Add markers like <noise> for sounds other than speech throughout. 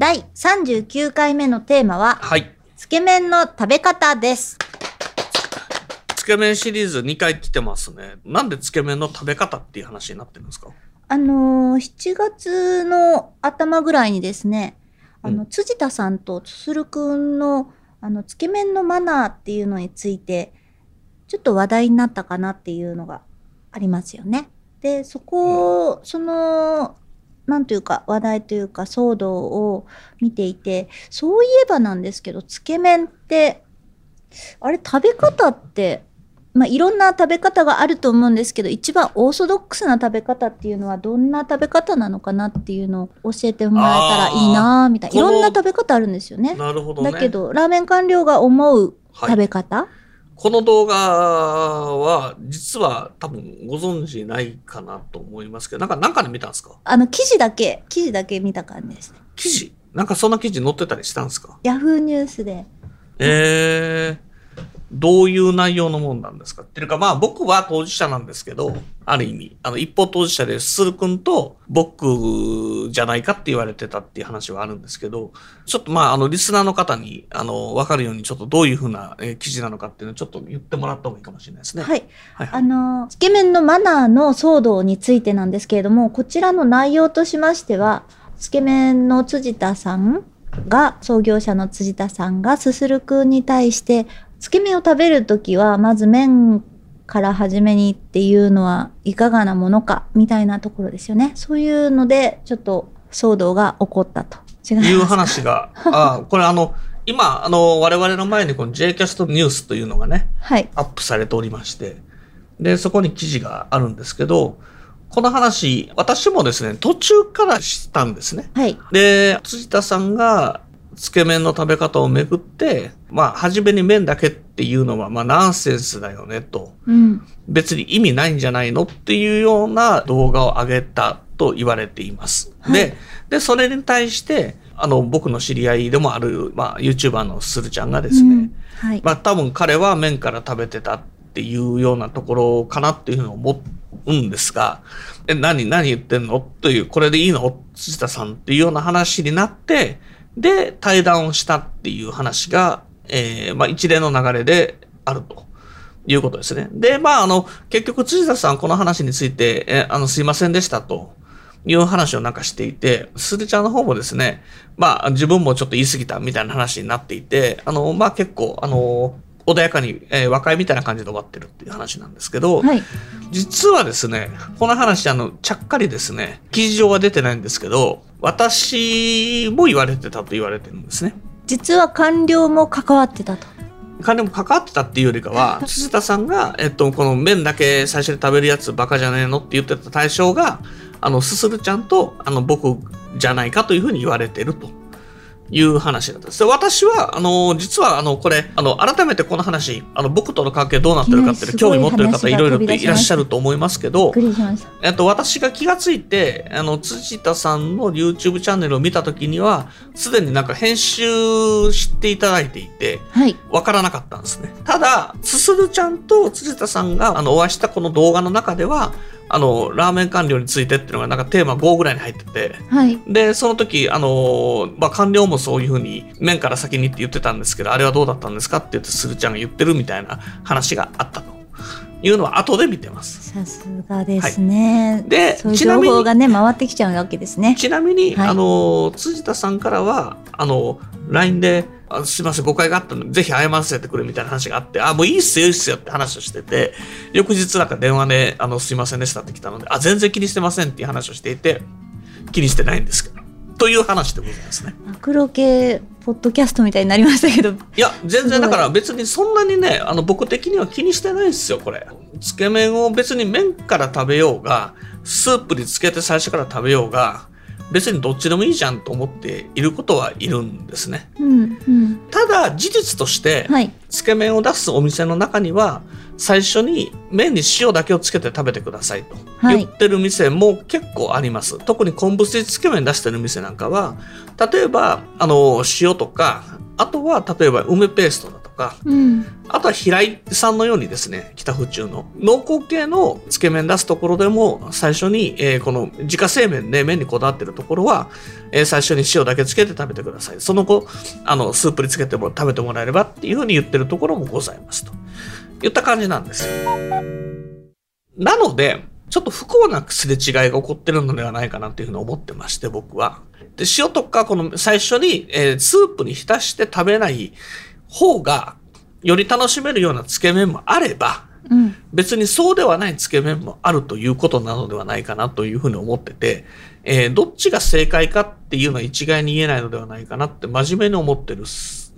第39回目のテーマははい。つけ麺の食べ方です。つけ麺シリーズ2回来てますね。なんでつけ麺の食べ方っていう話になってるんですか？あのー、7月の頭ぐらいにですね、あの、うん。辻田さんとつするくんの、あの、つけ麺のマナーっていうのについて、ちょっと話題になったかなっていうのがありますよね。で、そこを、その、なんというか、話題というか、騒動を見ていて、そういえばなんですけど、つけ麺って、あれ、食べ方って、まあ、いろんな食べ方があると思うんですけど一番オーソドックスな食べ方っていうのはどんな食べ方なのかなっていうのを教えてもらえたらいいなみたいないろんな食べ方あるんですよね。なるほどねだけどラーメン官僚が思うはい食べ方、この動画は実は多分ご存知ないかなと思いますけどなんかなんかで見たんですか？あの記事だけ記事だけ見た感じですね。記事？なんかそんな記事載ってたりしたんですか？ヤフーニュースで。えー、どういう内容のもんなんですか？っていうか、まあ僕は当事者なんですけど、ある意味、あの一方当事者で、するくんと僕じゃないかって言われてたっていう話はあるんですけど、ちょっとまああのリスナーの方に、あの、わかるようにちょっとどういうふうなえー記事なのかっていうのをちょっと言ってもらった方がいいかもしれないですね。はい。はいはいあの、つけ麺のマナーの騒動についてなんですけれども、こちらの内容としましては、つけ麺の辻田さんが、創業者の辻田さんがすするくんに対して、つけ麺を食べるときは、まず麺から初めにっていうのはいかがなものか、みたいなところですよね。そういうので、ちょっと騒動が起こったと。違いう話が、あこれあの、今、あの、我々の前にこの JCast ニュースというのがね、はい。アップされておりまして、で、そこに記事があるんですけど、この話、私もですね、途中から知ったんですね。はい。で、辻田さんが、つけ麺の食べ方をめぐって、まあ、初めに麺だけっていうのは、まあ、ナンセンスだよね、と。うん。別に意味ないんじゃないのっていうような動画を上げたと言われています。はいで、で、それに対して、あの、僕の知り合いでもある、まあ、YouTuber のするちゃんがですね、うんはい。まあ多分彼は麺から食べてたっていうようなところかなっていうふうに思うんですが、え、何、何言ってんの？という、これでいいの？辻田さんっていうような話になって、で、対談をしたっていう話が、えーまあ一連の流れであると。いうことですね。で、まあ、あの、結局、辻田さん、この話について、え、あの、すいませんでしたと。いう話をなんかしていて、するちゃんの方もですね、まあ自分もちょっと言い過ぎたみたいな話になっていて、あの、まあ結構、あの、穏やかに、えー和解みたいな感じで終わってるっていう話なんですけど、はい。実はですね、この話、あの、ちゃっかりですね、記事上は出てないんですけど、私も言われてたと言われてるんですね。実は官僚も関わってたと。金も関わってたっていうよりかは、<laughs> 辻田さんが、えっと、この麺だけ最初に食べるやつバカじゃねえのって言ってた対象が、あの、すするちゃんと、あの、僕じゃないかというふうに言われてるという話だったんです。で私は、あの、実は、あの、これ、あの、改めてこの話、あの、僕との関係どうなってるかっていう興味持ってる方いろいろといらっしゃると思いますけど。えっと、私が気がついて、あの、辻田さんの YouTube チャンネルを見たときには、すでになんか編集していただいていて、はい。わからなかったんですね。ただ、すするちゃんと辻田さんがあのお会いしたこの動画の中では、あの、ラーメン官僚についてっていうのがなんかテーマ5ぐらいに入ってて、はい。で、その時、あの、まあ、官僚もそういうふうに、麺から先にって言ってたんですけど、あれはどうだったんですかって言って、するちゃんが言ってるみたいな話があったというのは後で見てます。さすがですね。でそういうちなみに情報がね、回ってきちゃうわけですね。ちなみに、はいあの、辻田さんからは、あの、LINE で、あすいません、誤解があったので、ぜひ謝らせてくれみたいな話があって、あ、もういいっすよ、いいっすよって話をしてて、翌日なんか電話で、あの、すいませんでしたって来たので、あ、全然気にしてませんっていう話をしていて、気にしてないんですけど、という話でございますね。マクロ系ポッドキャストみたいになりましたけど。いや、全然だから別にそんなにね、あの僕的には気にしてないですよ、これ。つけ麺を別に麺から食べようが、スープにつけて最初から食べようが、別にどっちでもいいじゃんと思っていることはいるんですね。うんうんただ事実として、はい。つけ麺を出すお店の中には最初に麺に塩だけをつけて食べてくださいとはい言ってる店も結構あります、特に昆布水つけ麺出してる店なんかは例えばあの塩とかあとは例えば梅ペーストか。うん。あとは平井さんのようにですね北府中の。濃厚系のつけ麺出すところでも最初に、えーこの自家製麺で麺にこだわってるところは、えー最初に塩だけつけて食べてください。その後あのスープにつけても食べてもらえればっていうふうに言ってるところもございますと。いった感じなんですよ。なのでちょっと不幸なすれ違いが起こってるのではないかなというふうに思ってまして僕は。で塩とかこの最初に、えースープに浸して食べない方がより楽しめるようなつけ麺もあればうん。別にそうではないつけ麺もあるということなのではないかなというふうに思ってて、えーどっちが正解かっていうのは一概に言えないのではないかなって真面目に思ってるんです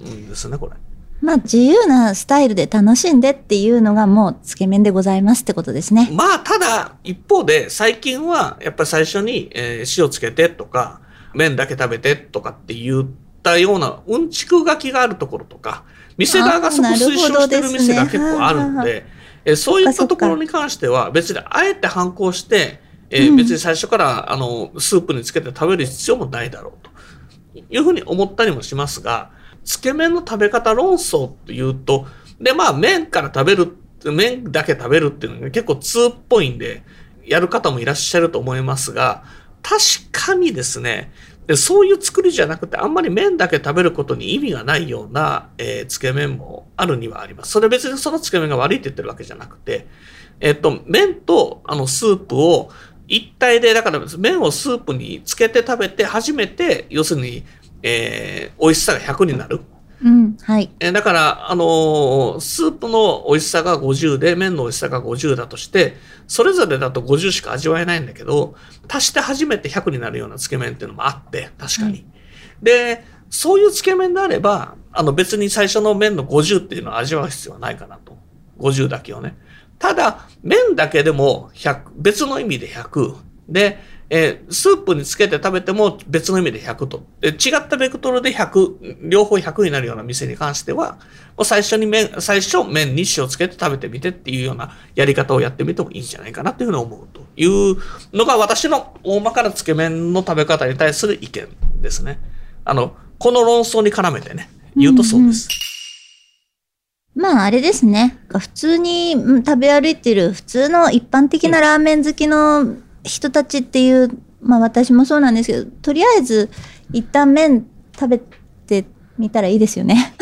ね、これ。まあ、自由なスタイルで楽しんでっていうのがもう、つけ麺でございますってことですね。まあ、ただ、一方で、最近は、やっぱり最初に、えー塩つけてとか、麺だけ食べてとかって言ったような、うんちく書きがあるところとか、店側がそこ推奨してる店が結構あるんはで、えーそういったところに関しては、別にあえて反抗して、え別に最初から、あの、スープにつけて食べる必要もないだろうと。いうふうに思ったりもしますが、つけ麺の食べ方論争っていうと、で、まあ、麺から食べる、麺だけ食べるっていうのが結構通っぽいんで、やる方もいらっしゃると思いますが、確かにですね、でそういう作りじゃなくて、あんまり麺だけ食べることに意味がないような、えーつけ麺もあるにはあります。それ別にそのつけ麺が悪いって言ってるわけじゃなくて、えっ、と、麺とあのスープを一体で、だから麺をスープにつけて食べて初めて、要するに、えー美味しさが100になる。うん。はい。えーだから、あのースープの美味しさが50で、麺の美味しさが50だとして、それぞれだと50しか味わえないんだけど、足して初めて100になるようなつけ麺っていうのもあって、確かに。はいで、そういうつけ麺であれば、あの別に最初の麺の50っていうのを味わう必要はないかなと。50だけをね。ただ、麺だけでも100、別の意味で100。で、えースープにつけて食べても別の意味で100と。で違ったベクトルで100、両方100になるような店に関しては、もう最初に麺、最初麺に塩つけて食べてみてっていうようなやり方をやってみてもいいんじゃないかなというふうに思うというのが私の大まかなつけ麺の食べ方に対する意見ですね。あの、この論争に絡めてね、言うとそうです。まあ、あれですね。普通にうん食べ歩いてる普通の一般的なラーメン好きの人たちっていう、まあ私もそうなんですけど、とりあえず一旦麺食べてみたらいいですよね。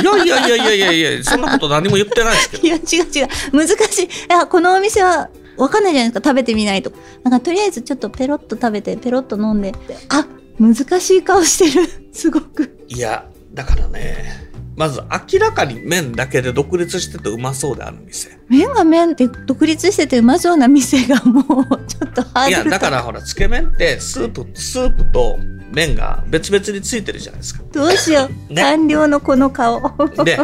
いやいやいやいやいやいやいや、そんなこと何も言ってないですけどい。や、違う違う。難しい。いや、このお店はわかんないじゃないですか。食べてみないと。なんかとりあえずちょっとペロッと食べて、ペロッと飲んで。あ、難しい顔してる。すごく。いや、だからね、まず明らかに麺だけで独立しててうまそうである店。麺が麺って独立しててうまそうな店がもうちょっとハードルいや、だからほら、つけ麺ってスープ、スープと麺が別々についてるじゃないですか。どうしよう。ね官僚のこの顔。で、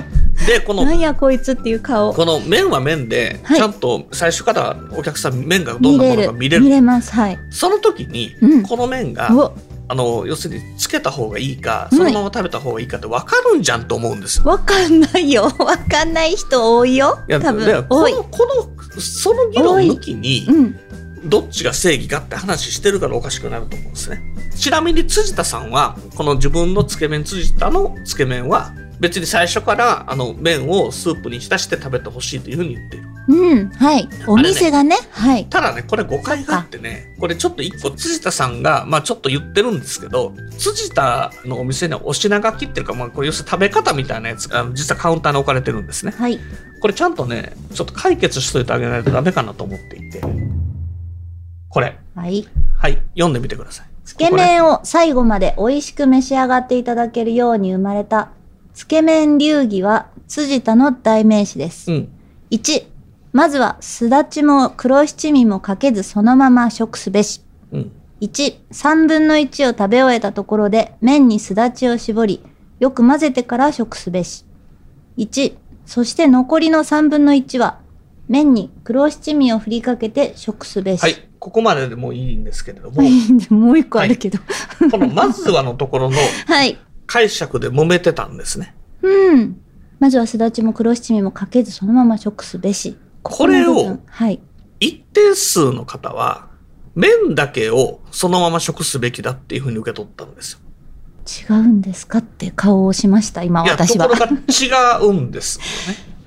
で、このなんやこいつっていう顔。この麺は麺で、はいちゃんと最初からお客さん麺がどんなものか見れる。見れます。はい。その時に、うんこの麺が、お、あの、要するにつけた方がいいか、はいそのまま食べた方がいいかって分かるんじゃんと思うんですよ。わかんないよ。<laughs> わかんない人多いよ。多で分。この、この、その議論抜きに、うん。どっちが正義かって話してるからおかしくなると思うんですね。ちなみに辻田さんは、この自分のつけ麺辻田のつけ麺は、別に最初からあの麺をスープに浸して食べてほしいというふうに言ってる。うん。はい。お店がね。はい。ただね、これ誤解があってね、これちょっと一個辻田さんが、まあちょっと言ってるんですけど、辻田のお店にはお品書きっていうか、まあこれ要するに食べ方みたいなやつが実はカウンターに置かれてるんですね。はい。これちゃんとね、ちょっと解決しといてあげないとダメかなと思っていて。これ。はい。はい、読んでみてください。つけ麺を最後まで美味しく召し上がっていただけるように生まれた、つけ麺流儀は辻田の代名詞です。うん。1、まずはすだちも黒七味もかけずそのまま食すべし。うん。1、3分の1を食べ終えたところで麺にすだちを絞り、よく混ぜてから食すべし。1、そして残りの3分の1は麺に黒七味を振りかけて食すべし。はい、ここまででもいいんですけれども、<laughs> もう一個あるけど。このまずはのところの <laughs> はい。解釈で揉めてたんですね。うん。まずはすだちも黒七味もかけずそのまま食すべし。これをはい。一定数の方は、麺だけをそのまま食すべきだっていうふうに受け取ったんですよ。違うんですかって顔をしました、今いや、と私は。ころが違うんです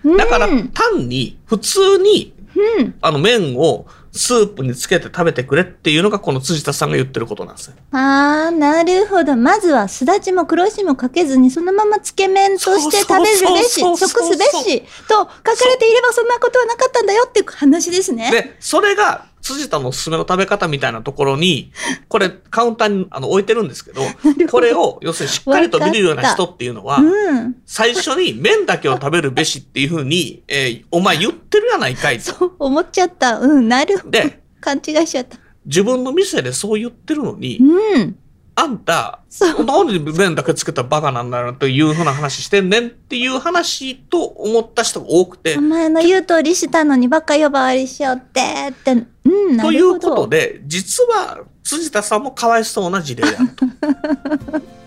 よね。<laughs> だからうん、単に普通にうん。あの麺をスープにつけて食べてくれっていうのがこの辻田さんが言ってることなんですね。あー、なるほど。まずはすだちも黒七味もかけずにそのままつけ麺として食べるべし、食すべしと書かれていればそんなことはなかったんだよっていう話ですね。で、それが辻田のおすすめの食べ方みたいなところに、これカウンターにあの置いてるんですけど、これを要するにしっかりと見るような人っていうのは、うん。最初に麺だけを食べるべしっていうふうに、えーお前言ってるやないかいと。そう思っちゃった。うん、なるほど。で、勘違いしちゃった。自分の店でそう言ってるのに、うん。あんた。なんで麺だけつけたバカなんだよというふうな話してんねんっていう話と思った人が多くてお、前の言う通りしたのにばっか呼ばわりしよってって。うん、なとい。うことで、実は辻田さんもかわいそうな事例であると。<laughs>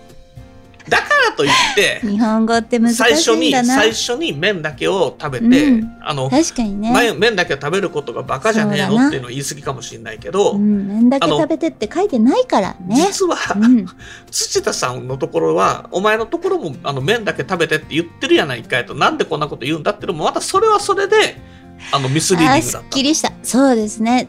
だからといって、日本語って難し最初に、いんだな。最初に麺だけを食べて、うんあの、確かにね。麺麺だけ食べることがバカじゃねえのっていうのを言い過ぎかもしれないけど、うん、麺だけ食べてって書いてないからね。実は、うん、<laughs> 土田さんのところは、お前のところもあの麺だけ食べてって言ってるやないかいと、なんでこんなこと言うんだっていうのも、またそれはそれで、あの、ミスリーディングだったすっき。りした。そうですね。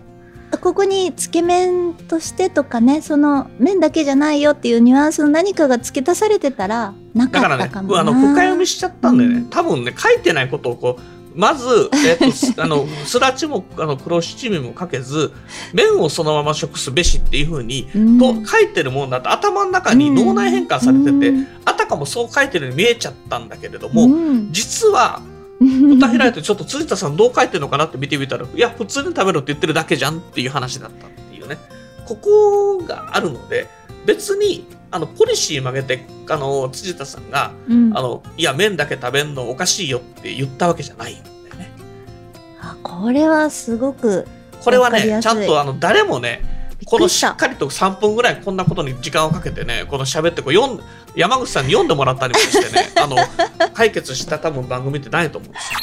ここにつけ麺としてとかね、その麺だけじゃないよっていうニュアンスの何かが付け足されてたらなかっだからね、たかもな。あの、深読みしちゃったんでね、うん。多分ね、書いてないことをこう、まず、えっ、とす、<laughs> あの、すらちも、あの、黒七味もかけず、麺をそのまま食すべしっていうふうに、うん。と書いてるもんだと頭の中に脳内変換されてて、うん。あたかもそう書いてるように見えちゃったんだけれども、うん。実は、蓋開いてちょっと辻田さんどう書いてるのかなって見てみたら、いや、普通に食べろって言ってるだけじゃんっていう話だったっていうね。ここがあるので、別に、あの、ポリシー曲げて、あの、辻田さんが、うんあの、いや、麺だけ食べんのおかしいよって言ったわけじゃないんだよね。あこれはすごくこれはね、ちゃんとあの、誰もね、このし。っかりと3分ぐらいこんなことに時間をかけてね、この喋ってこう読ん、山口さんに読んでもらったりもしてね、<laughs> あの、解決した多分番組ってないと思うんですよ。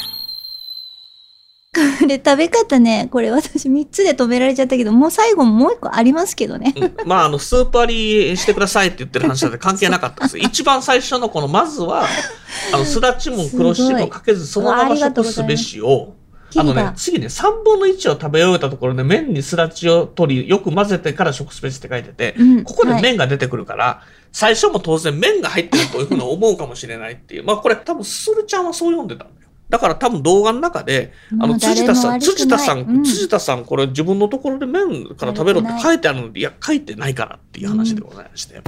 これ食べ方ね、これ私3つで止められちゃったけど、もう最後もう1個ありますけどね。うんまあ、あの、スープ割りしてくださいって言ってる話なんで関係なかったです。<laughs> 一番最初のこの、まずは、あの、すだちも黒七もかけず、そのまま食すべしを、あのね、次ね、3分の1を食べ終えたところで麺にすだちを取り、よく混ぜてから食すべしって書いてて、うん。ここではい。麺が出てくるから、最初も当然麺が入ってるというふうに思うかもしれないっていう。まあこれ多分するちゃんはそう読んでたんだよ。だから多分動画の中で、あの、辻田さん、辻田さん、うん。辻田さん、これ自分のところで麺から食べろって書いてあるので、いや、書いてないからっていう話でございまして。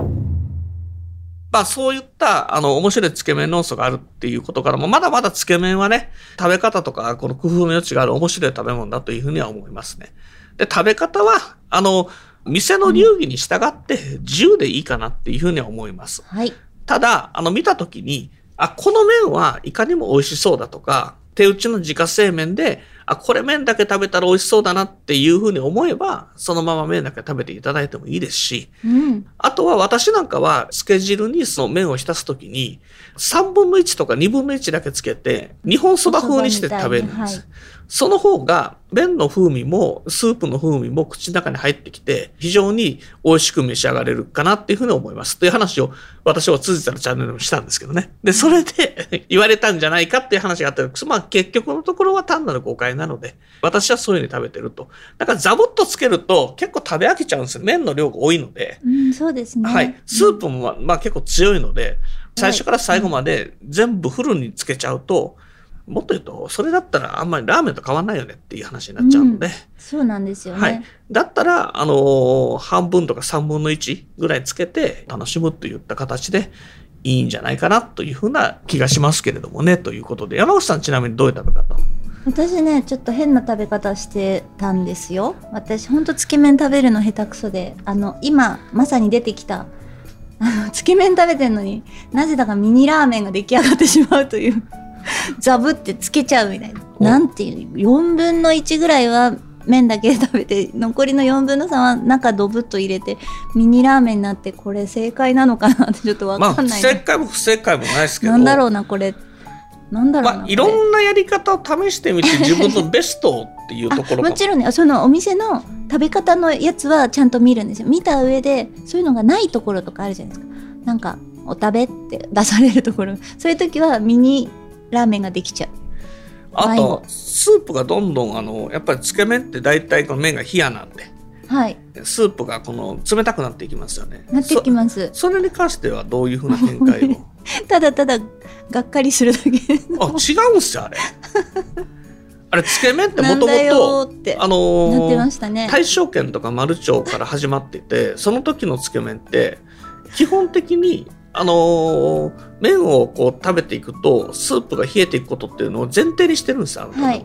まあそういった、あの、面白いつけ麺論争があるっていうことからも、まだまだつけ麺はね、食べ方とか、この工夫の余地がある面白い食べ物だというふうには思いますね。で、食べ方は、あの、店の流儀に従って自由でいいかなっていうふうには思います。はい。ただ、あの、見たときに、あ、この麺はいかにも美味しそうだとか、手打ちの自家製麺で、あ、これ麺だけ食べたら美味しそうだなっていうふうに思えば、そのまま麺だけ食べていただいてもいいですし、うん。あとは私なんかは、つけ汁にその麺を浸すときに、3分の1とか2分の1だけつけて、日本そば風にして食べるんです。はいその方が、麺の風味も、スープの風味も口の中に入ってきて、非常に美味しく召し上がれるかなっていうふうに思います。という話を、私は辻田のチャンネルでもしたんですけどね。で、それで <laughs> 言われたんじゃないかっていう話があったんですまあ結局のところは単なる誤解なので、私はそういうふうに食べてると。だからザボッとつけると結構食べ飽きちゃうんですよ。麺の量が多いので。うん、そうですね。はい。スープもまあ、まあ結構強いので、最初から最後まで全部フルにつけちゃうと、もっと言うと、それだったらあんまりラーメンと変わんないよねっていう話になっちゃうので、そうなんですよね。はい。だったら、あのー半分とか3分の1ぐらいつけて楽しむといった形でいいんじゃないかなというふうな気がしますけれどもね、ということで、山口さんちなみにどういう食べ方？私ねちょっと変な食べ方してたんですよ。私ほんとつけ麺食べるの下手くそであの今まさに出てきたあのつけ麺食べてんのになぜだかミニラーメンが出来上がってしまうという <laughs> ザブってつけちゃうみたいな。お。なんていう4分の1ぐらいは麺だけ食べて残りの4分の3は中ドブッと入れてミニラーメンになってこれ正解なのかなってちょっと分まあかんない、正解も不正解もないですけど。なんだろうなこれ。なんだろうな、まあ、いろんなやり方を試してみて自分のベストをっていうところかも。ちろんねそのお店の食べ方のやつはちゃんと見るんですよ。見た上でそういうのがないところとかあるじゃないですか。なんかお食べって出されるところ。そういう時はミニラーメンができちゃう。あとスープがどんどんあのやっぱりつけ麺って大体この麺が冷やなんで。はい。スープがこの冷たくなっていきますよね。なってきます。そそれに関してはどういうふうな見解を？<laughs> ただただがっかりするだけ。あ違うんすよあれ。<laughs> あれつけ麺ってもともとあのなってまーしたね。大正圏とか丸町から始まっててその時のつけ麺って基本的にあのー麺をこう食べていくとスープが冷えていくことっていうのを前提にしてるんですよはい。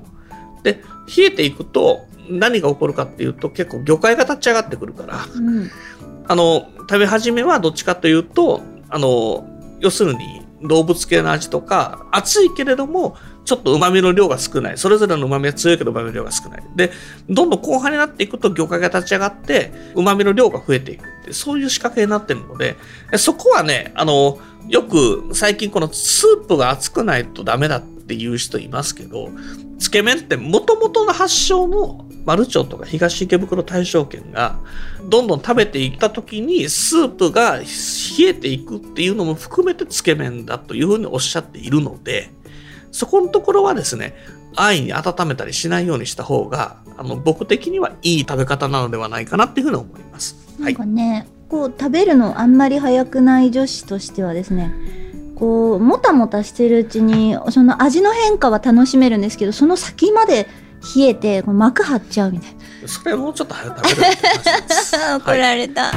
で冷えていくと何が起こるかっていうと結構魚介が立ち上がってくるからうん。あの食べ始めはどっちかというとあの要するに動物系の味とか熱いけれどもちょっと旨味の量が少ない。それぞれの旨味は強いけど旨味の量が少ない。でどんどん後半になっていくと魚介が立ち上がって旨味の量が増えていくってそういう仕掛けになってるのでそこはねあのよく最近このスープが熱くないとダメだっていう人いますけどつけ麺ってもともとの発祥の丸町とか東池袋大正圏がどんどん食べていった時にスープが冷えていくっていうのも含めてつけ麺だというふうにおっしゃっているのでそこのところはですね安易に温めたりしないようにした方があの僕的にはいい食べ方なのではないかなっていうふうに思います。はい。なんかね、こう食べるのあんまり早くない女子としてはですねこうもたもたしてるうちにその味の変化は楽しめるんですけどその先まで冷えてこう膜張っちゃうみたいそれもうちょっと早く食べる <laughs> 怒はいられた、い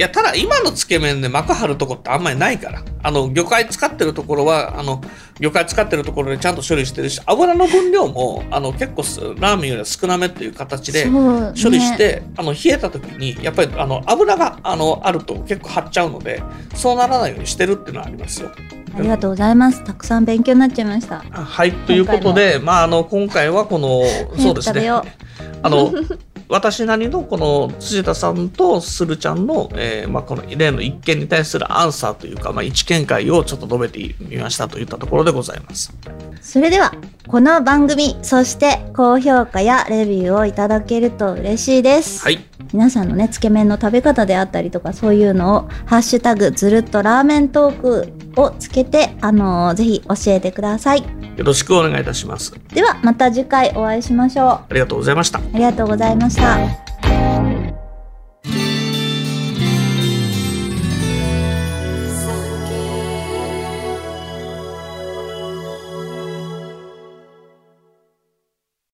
や、ただ今のつけ麺で膜張るとこってあんまりないから。あの、魚介使ってるところは、あの、魚介使ってるところでちゃんと処理してるし、油の分量も、あの、結構すラーメンよりは少なめっていう形で処理して、あの、冷えた時に、やっぱり、あの、油が、あの、あると結構張っちゃうので、そうならないようにしてるっていうのはありますよ。ありがとうございますたくさん勉強になっちゃいましたはい、ということで、まあ、あの、今回はこの、そうですね。あの、<laughs> 私なりのこの辻田さんとするちゃんの、えーまあ、この例の一件に対するアンサーというか、まあ、一見解をちょっと述べてみましたといったところでございます。それではこの番組そして高評価やレビューをいただけると嬉しいです、はい。皆さんのねつけ麺の食べ方であったりとかそういうのを「ハッシュタグずるっとラーメントーク」をつけてあのーぜひ教えてくださいよろしくお願いいたします。ではまた次回お会いしましょうありがとうございました。ありがとうございました